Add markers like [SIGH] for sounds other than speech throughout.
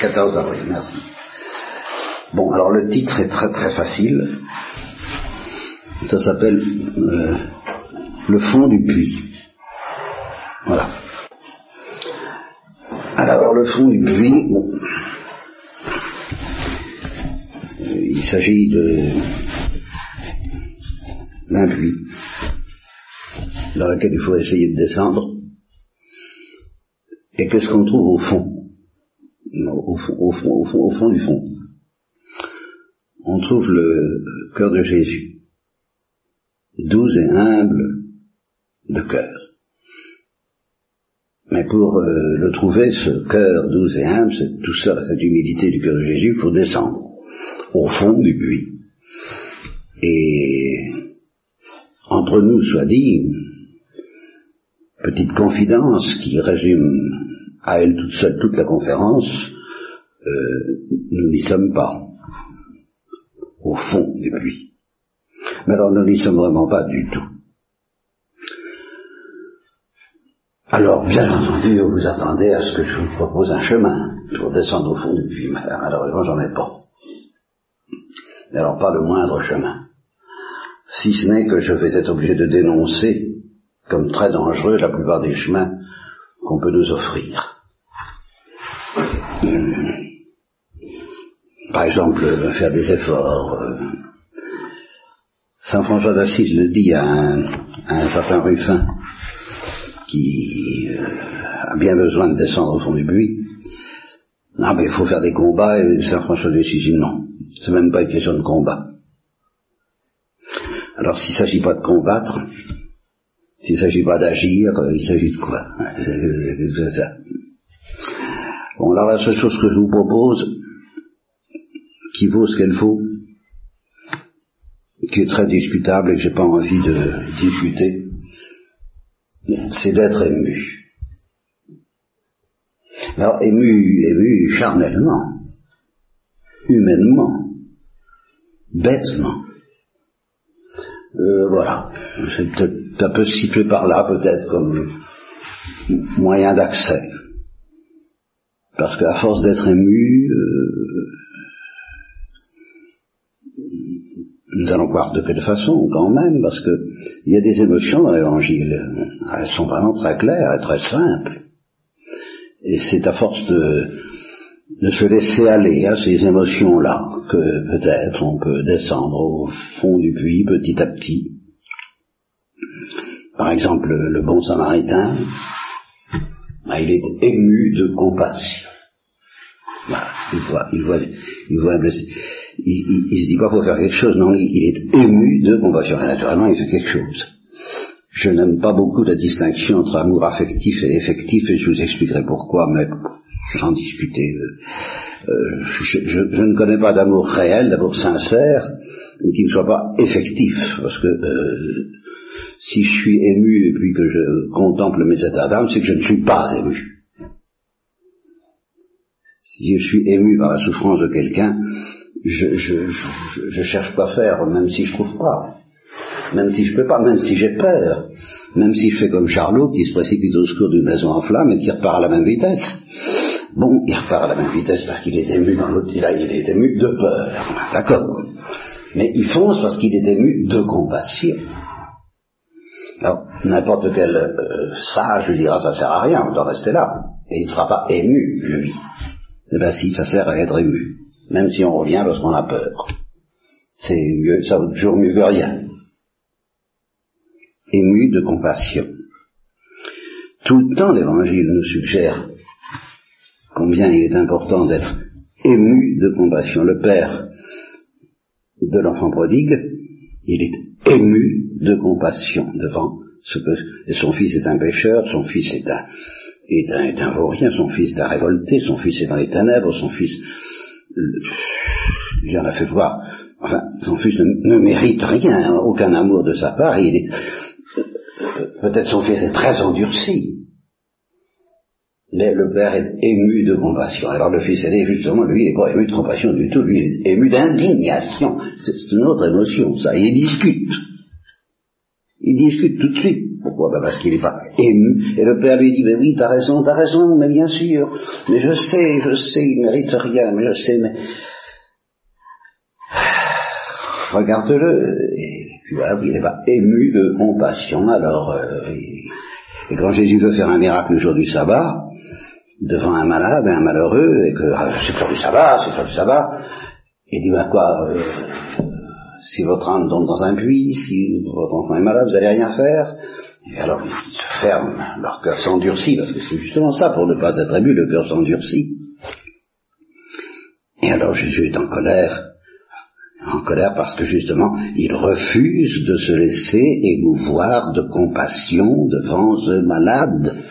14 avril, merci. Bon, alors le titre est très très facile. Ça s'appelle euh, Le fond du puits. Voilà. Alors le fond du puits, bon, il s'agit de d'un puits dans lequel il faut essayer de descendre. Et qu'est-ce qu'on trouve au fond? Au fond, du fond. On trouve le cœur de Jésus, doux et humble de cœur. Mais pour euh, le trouver, ce cœur doux et humble, cette douceur, cette humilité du cœur de Jésus, il faut descendre au fond du puits. Et entre nous, soit dit, petite confidence qui résume à elle toute seule toute la conférence, euh, nous n'y sommes pas au fond du puits. Mais alors nous n'y sommes vraiment pas du tout. Alors, bien entendu, vous attendez à ce que je vous propose un chemin pour descendre au fond du puits. Malheureusement, j'en ai pas. Mais alors, pas le moindre chemin. Si ce n'est que je vais être obligé de dénoncer comme très dangereux la plupart des chemins qu'on peut nous offrir. Par exemple, faire des efforts. Euh. Saint François d'Assise le dit à un, certain Ruffin qui euh, a bien besoin de descendre au fond du puits. Non, mais il faut faire des combats, et Saint François d'Assise dit non, c'est même pas une question de combat. Alors s'il ne s'agit pas de combattre, s'il ne s'agit pas d'agir, euh, il s'agit de quoi? Bon, alors la seule chose que je vous propose, qui vaut ce qu'elle vaut, qui est très discutable et que j'ai pas envie de discuter, c'est d'être ému. Alors ému, ému charnellement, humainement, bêtement. Euh, voilà, c'est peut-être un peu situé par là, peut-être comme moyen d'accès. Parce qu'à force d'être ému, euh, nous allons voir de quelle façon quand même, parce que il y a des émotions dans l'évangile. Elles sont vraiment très claires et très simples. Et c'est à force de, de se laisser aller à ces émotions-là que peut-être on peut descendre au fond du puits petit à petit. Par exemple, le bon samaritain, ben, il est ému de compassion. Voilà, il voit, il voit, il voit un blessé. Il, se dit quoi pour faire quelque chose Non, il, est ému de compassion. Et naturellement, il fait quelque chose. Je n'aime pas beaucoup la distinction entre amour affectif et effectif, et je vous expliquerai pourquoi, mais sans discuter. Euh, euh je, je, je, ne connais pas d'amour réel, d'amour sincère, qui ne soit pas effectif, parce que euh, si je suis ému et puis que je contemple mes états d'âme, c'est que je ne suis pas ému. Si je suis ému par la souffrance de quelqu'un, je, cherche à faire, même si je trouve pas, même si je peux pas, même si j'ai peur, même si je fais comme Charlot qui se précipite au secours d'une maison en flammes et qui repart à la même vitesse. Bon, il repart à la même vitesse parce qu'il est ému dans l'autre, là il est ému de peur, d'accord. Mais il fonce parce qu'il est ému de compassion. Alors, n'importe quel euh, sage lui dira ça sert à rien, on doit rester là. Et il ne sera pas ému, lui. Eh bien si, ça sert à être ému. Même si on revient lorsqu'on a peur. C'est mieux, ça vaut toujours mieux que rien. Ému de compassion. Tout le temps l'évangile nous suggère combien il est important d'être ému de compassion. Le père de l'enfant prodigue, il est ému de compassion devant ce que son fils est un pécheur, son fils est un, est un, vaurien, son fils un révolté, son fils est dans les ténèbres, son fils lui en a fait voir, enfin, son fils ne, mérite rien, aucun amour de sa part, il est, peut-être son fils est très endurci, mais le père est ému de compassion. Alors le fils aîné, justement, lui, il n'est pas ému de compassion du tout, lui, il est ému d'indignation. C'est une autre émotion, ça. Il discute. Il discute tout de suite. Pourquoi ben Parce qu'il n'est pas ému. Et le père lui dit, mais oui, t'as raison, t'as raison, mais bien sûr. Mais je sais, je sais, il ne mérite rien, mais je sais, mais... [SIGHS] Regarde-le. Et puis voilà, il n'est pas ému de compassion. Alors, euh, et, quand Jésus veut faire un miracle le jour du sabbat, devant un malade, un malheureux, et que ah, c'est le jour du sabbat, c'est le jour du sabbat, il dit, ben quoi, euh, si votre âme tombe dans un puits, si votre enfant est malade, vous n'allez rien faire. Et alors ils se ferment, leur cœur s'endurcit, parce que c'est justement ça, pour ne pas être ému, le cœur s'endurcit. Et alors Jésus est en colère, en colère parce que justement, il refuse de se laisser émouvoir de compassion devant ce malade.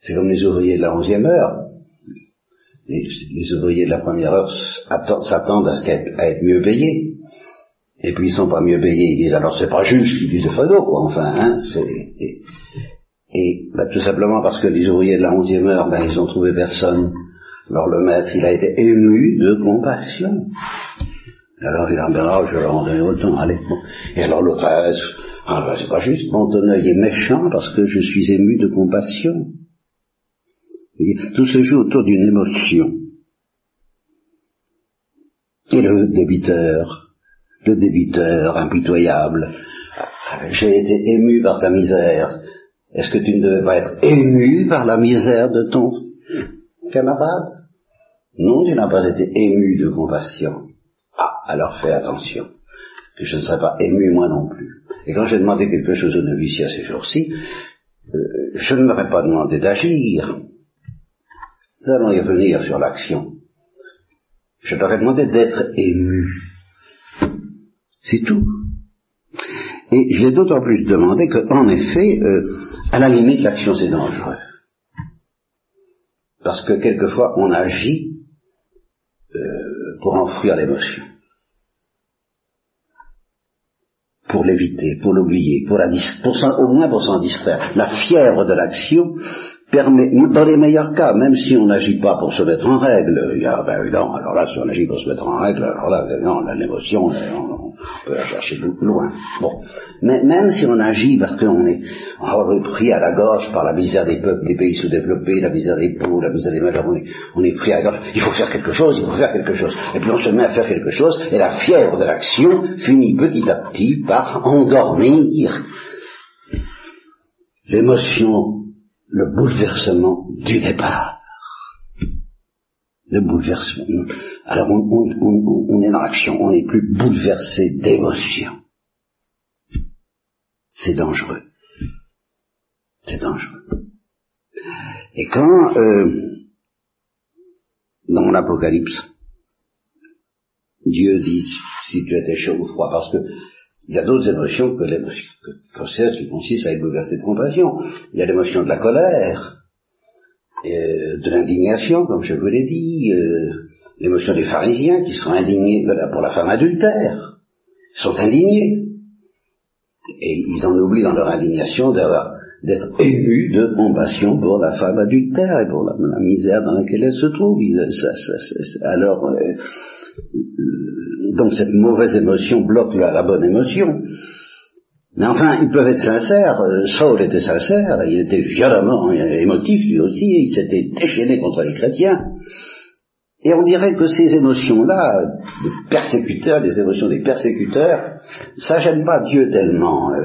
C'est comme les ouvriers de la onzième heure les, ouvriers de la première heure s'attendent à, à être mieux payés. Et puis ils sont pas mieux payés, ils disent alors c'est pas juste, ils disent Fredo, quoi, enfin, hein, et, et bah, tout simplement parce que les ouvriers de la onzième heure, ben, ils ont trouvé personne. Alors le maître, il a été ému de compassion. Alors il a dit, oh, je leur en donne autant, allez. Bon. Et alors l'autre, ah ben, c'est pas juste, mon œil est méchant parce que je suis ému de compassion. Tout se joue autour d'une émotion. Et le débiteur, le débiteur impitoyable, j'ai été ému par ta misère. Est-ce que tu ne devais pas être ému par la misère de ton camarade? Non, tu n'as pas été ému de compassion. Ah, alors fais attention, que je ne serai pas ému moi non plus. Et quand j'ai demandé quelque chose au noviciat ces jours-ci, euh, je ne m'aurais pas demandé d'agir, nous allons y revenir sur l'action. Je t'aurais demandé d'être ému. C'est tout. Et je l'ai d'autant plus demandé qu'en effet, euh, à la limite, l'action c'est dangereux. Parce que quelquefois, on agit euh, pour enfouir l'émotion. Pour l'éviter, pour l'oublier, pour la pour au moins pour s'en distraire. La fièvre de l'action permet, dans les meilleurs cas, même si on n'agit pas pour se mettre en règle, il y a, ben non, alors là, si on agit pour se mettre en règle, alors là, non, l'émotion, on, peut la chercher beaucoup loin. Bon. Mais même si on agit parce qu'on est pris à la gorge par la misère des peuples, des pays sous-développés, la misère des pauvres, la misère des malheurs, on est, on est pris à la gorge, il faut faire quelque chose, il faut faire quelque chose. Et puis on se met à faire quelque chose, et la fièvre de l'action finit petit à petit par endormir l'émotion le bouleversement du départ. Le bouleversement. Alors on, est dans l'action, on n'est plus bouleversé d'émotion. C'est dangereux. C'est dangereux. Et quand, euh, dans l'Apocalypse, Dieu dit si tu étais chaud ou froid, parce que il y a d'autres émotions que l'émotion, que, qui consiste à être bouleversé de compassion. Il y a l'émotion de la colère, euh, de l'indignation, comme je vous l'ai dit, euh, l'émotion des pharisiens qui sont indignés pour la femme adultère, sont indignés. Et ils en oublient dans leur indignation d'être émus de compassion pour la femme adultère et pour la, misère dans laquelle elle se trouve. alors, euh, donc cette mauvaise émotion bloque la, bonne émotion. Mais enfin, ils peuvent être sincères. Euh, Saul était sincère, il était violemment émotif lui aussi, il s'était déchaîné contre les chrétiens. Et on dirait que ces émotions-là, des persécuteurs, les émotions des persécuteurs, ça gêne pas Dieu tellement. Euh,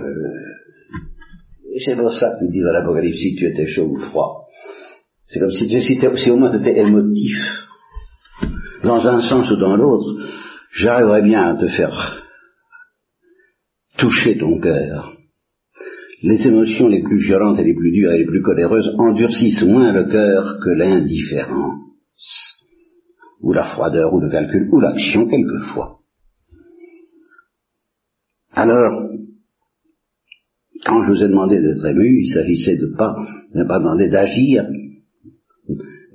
et c'est pour ça qu'il dit dans l'Apocalypse, si tu étais chaud ou froid. C'est comme si, si, si au moins tu étais émotif, dans un sens ou dans l'autre j'arriverais bien à te faire toucher ton cœur. Les émotions les plus violentes et les plus dures et les plus coléreuses endurcissent moins le cœur que l'indifférence, ou la froideur, ou le calcul, ou l'action quelquefois. Alors, quand je vous ai demandé d'être ému, il s'agissait de pas, ne pas demander d'agir,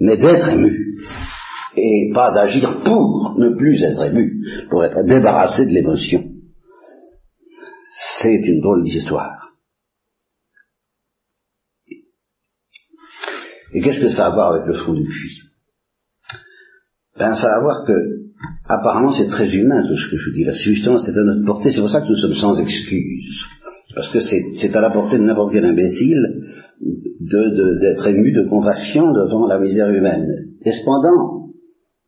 mais d'être ému et pas d'agir pour ne plus être ému, pour être débarrassé de l'émotion. C'est une drôle d'histoire. Et qu'est-ce que ça a à voir avec le fond du puits? Ben ça a à voir que apparemment c'est très humain tout ce que je vous dis là. Justement, c'est à notre portée, c'est pour ça que nous sommes sans excuse. Parce que c'est à la portée de n'importe quel imbécile d'être ému de compassion devant la misère humaine. Et cependant,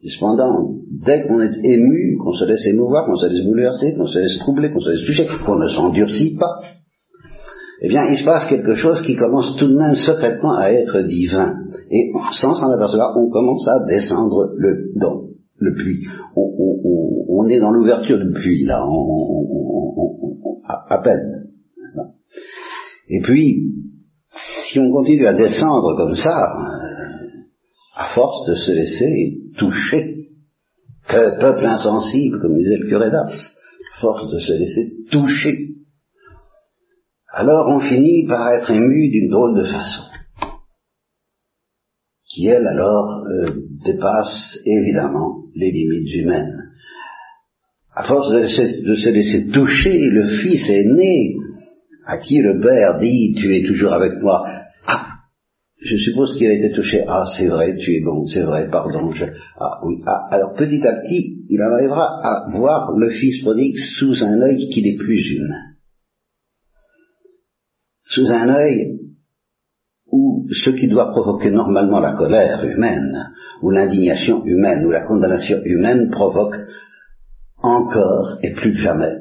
et cependant, dès qu'on est ému, qu'on se laisse émouvoir, qu'on se laisse bouleverser, qu'on se laisse troubler, qu'on se laisse toucher, qu'on ne s'endurcit pas, eh bien, il se passe quelque chose qui commence tout de même secrètement à être divin. Et sans s'en apercevoir, on commence à descendre le, dans le puits. On, est dans l'ouverture du puits, là, à, peine. Et puis, si on continue à descendre comme ça, à force de se laisser toucher, que peuple insensible, comme disait le curé d'Ars, force de se laisser toucher alors on finit par être ému d'une drôle de façon, qui elle alors euh, dépasse évidemment les limites humaines. À force de se, laisser toucher, le fils aîné, à qui le père dit tu es toujours avec moi, je suppose qu'il a été touché, ah c'est vrai, tu es bon, c'est vrai, pardon, ah oui, ah, alors petit à petit, il arrivera à voir le fils prodigue sous un œil qui n'est plus humain. Sous un œil où ce qui doit provoquer normalement la colère humaine, ou l'indignation humaine, ou la condamnation humaine provoque encore et plus que jamais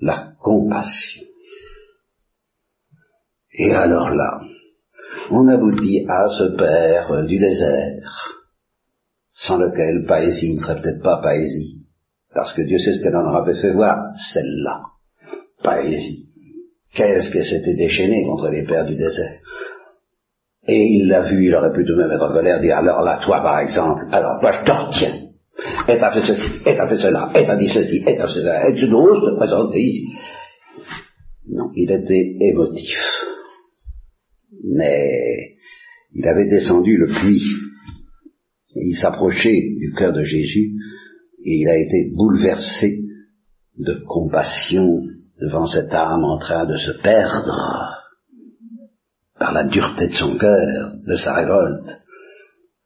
la compassion. Et alors là, on aboutit à ce père du désert, sans lequel poésie ne serait peut-être pas poésie, parce que Dieu sait ce qu'elle en aura fait voir, celle-là, poésie. Qu'est-ce que s'était déchaîné contre les pères du désert? Et il l'a vu, il aurait pu tout de même être colère, dire alors là, toi par exemple, alors toi je te retiens. Et t'as fait ceci, et t'as fait cela, et t'as dit ceci, et t'as fait cela, et tu oses te présenter ici. Non, il était émotif. Mais il avait descendu le puits, et il s'approchait du cœur de Jésus, et il a été bouleversé de compassion devant cette âme en train de se perdre par la dureté de son cœur, de sa révolte.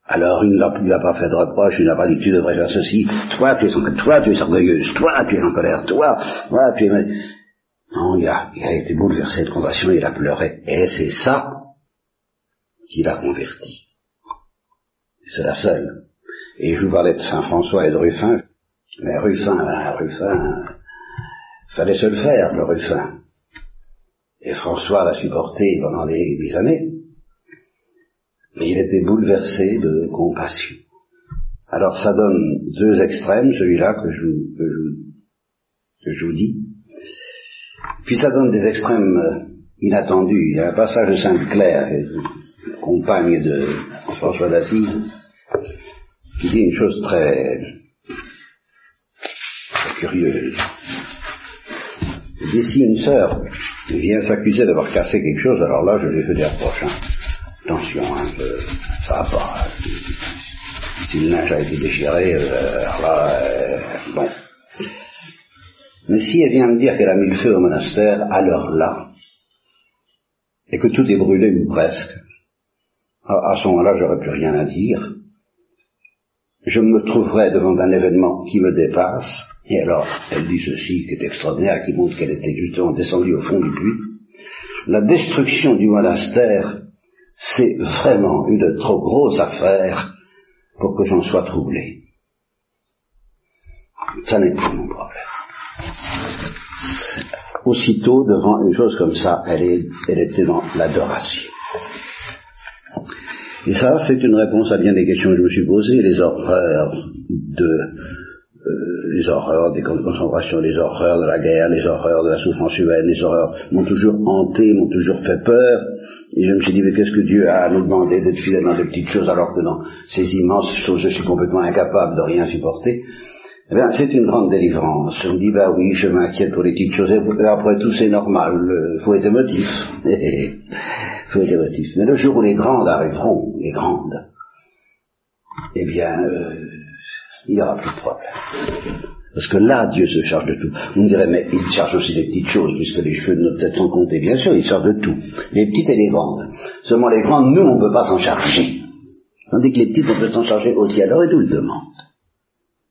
Alors il ne lui a pas fait de reproche, il n'a pas dit tu devrais faire ceci, toi tu es, toi tu es orgueilleuse, toi tu es en colère, toi, toi tu es... Non, il a, il a été bouleversé de compassion, il a pleuré. Et c'est ça qui l'a converti. C'est la seule. Et je vous parlais de Saint François et de Ruffin. Mais Ruffin, ben, Ruffin, fallait se le faire, le Ruffin. Et François l'a supporté pendant des, années. Mais il était bouleversé de compassion. Alors ça donne deux extrêmes, celui-là que je, que, je, vous dis. Puis ça donne des extrêmes euh, inattendus. Il y a un passage de Sainte-Claire, compagne de François d'Assise, qui dit une chose très, très curieuse. Et si une sœur vient s'accuser d'avoir cassé quelque chose, alors là, je lui fais des reproches. Hein. Attention, hein, ça va pas. Si le linge a été déchiré, euh, alors là, euh, bon. Mais si elle vient me dire qu'elle a mis le feu au monastère, alors là, et que tout est brûlé ou presque, à, ce moment-là, j'aurais plus rien à dire. Je me trouverais devant un événement qui me dépasse, et alors, elle dit ceci qui est extraordinaire, qui montre qu'elle était justement descendue au fond du puits. La destruction du monastère, c'est vraiment une trop grosse affaire pour que j'en sois troublé. Ça n'est pas mon problème. Aussitôt, devant une chose comme ça, elle, était dans l'adoration. Et ça, c'est une réponse à bien des questions que je me suis posées, les horreurs de euh, les horreurs des camps de concentration, les horreurs de la guerre, les horreurs de la souffrance humaine, les horreurs m'ont toujours hanté, m'ont toujours fait peur. Et je me suis dit, mais qu'est-ce que Dieu a à nous demander d'être fidèle dans des petites choses alors que dans ces immenses choses, je suis complètement incapable de rien supporter? Eh bien, c'est une grande délivrance. On dit, bah oui, je m'inquiète pour les petites choses. Après tout, c'est normal. Il faut être émotif. [LAUGHS] faut être émotif. Mais le jour où les grandes arriveront, les grandes, eh bien, euh, il n'y aura plus de problème. Parce que là, Dieu se charge de tout. On dirait, mais il charge aussi des petites choses, puisque les cheveux de notre tête sont comptés. Bien sûr, il charge de tout. Les petites et les grandes. Seulement les grandes, nous, on ne peut pas s'en charger. Tandis que les petites, on peut s'en charger aussi. Alors, et d'où il demande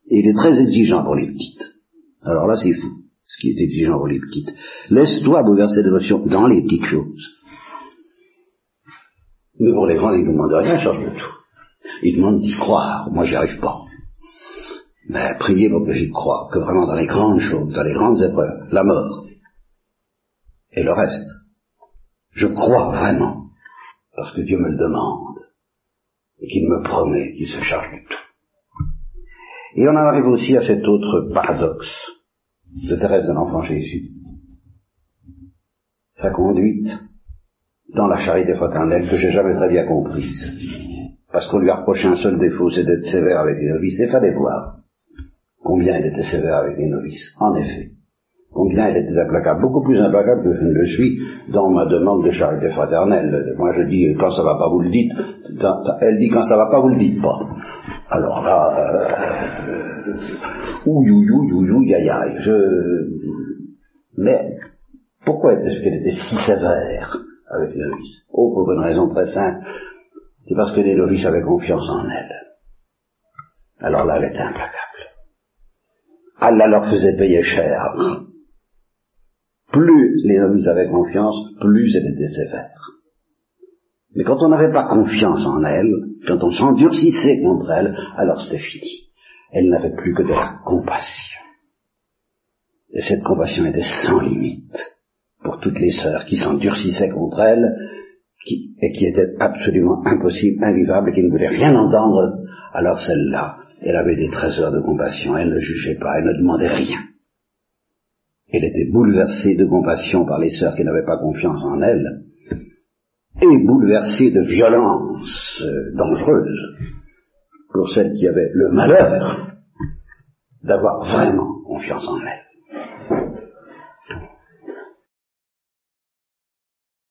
Il est très exigeant pour les petites. Alors là, c'est fou, ce qui est exigeant pour les petites. Laisse-toi bouleverser d'émotion dans les petites choses. Mais pour les grands, ils ne demandent rien, change de tout. Ils demandent d'y croire. Moi, j'y arrive pas. Mais priez pour que j'y croie, que vraiment dans les grandes choses, dans les grandes épreuves, la mort et le reste, je crois vraiment, parce que Dieu me le demande, et qu'il me promet qu'il se charge de tout. Et on en arrive aussi à cet autre paradoxe de Thérèse de l'Enfant Jésus. Sa conduite dans la charité fraternelle que j'ai jamais très bien comprise. Parce qu'on lui a reproché un seul défaut, c'est d'être sévère avec les novices. Et fallait voir combien il était sévère avec les novices. En effet, combien il était implacable, beaucoup plus implacable que je ne le suis dans ma demande de charité fraternelle. Moi je dis quand ça va pas vous le dites, elle dit quand ça va pas vous le dites pas. Alors là, euh, aïe, aïe, je... Mais pourquoi est-ce qu'elle était si sévère avec les Oh, pour une raison très simple, c'est parce que les novices avaient confiance en elle. Alors là, elle était implacable. Allah leur faisait payer cher. Plus les novices avaient confiance, plus elle était sévère. Mais quand on n'avait pas confiance en elle, quand on s'endurcissait contre elle, alors c'était fini. Elle n'avait plus que de la compassion. Et cette compassion était sans limite pour toutes les sœurs qui s'endurcissaient contre elle et qui étaient absolument impossibles, invivables, et qui ne voulaient rien entendre. Alors celle-là, elle avait des trésors de compassion, elle ne jugeait pas, elle ne demandait rien. Elle était bouleversée de compassion par les sœurs qui n'avaient pas confiance en elle, et bouleversée de violence euh, dangereuse pour celles qui avaient le malheur d'avoir vraiment confiance en elle.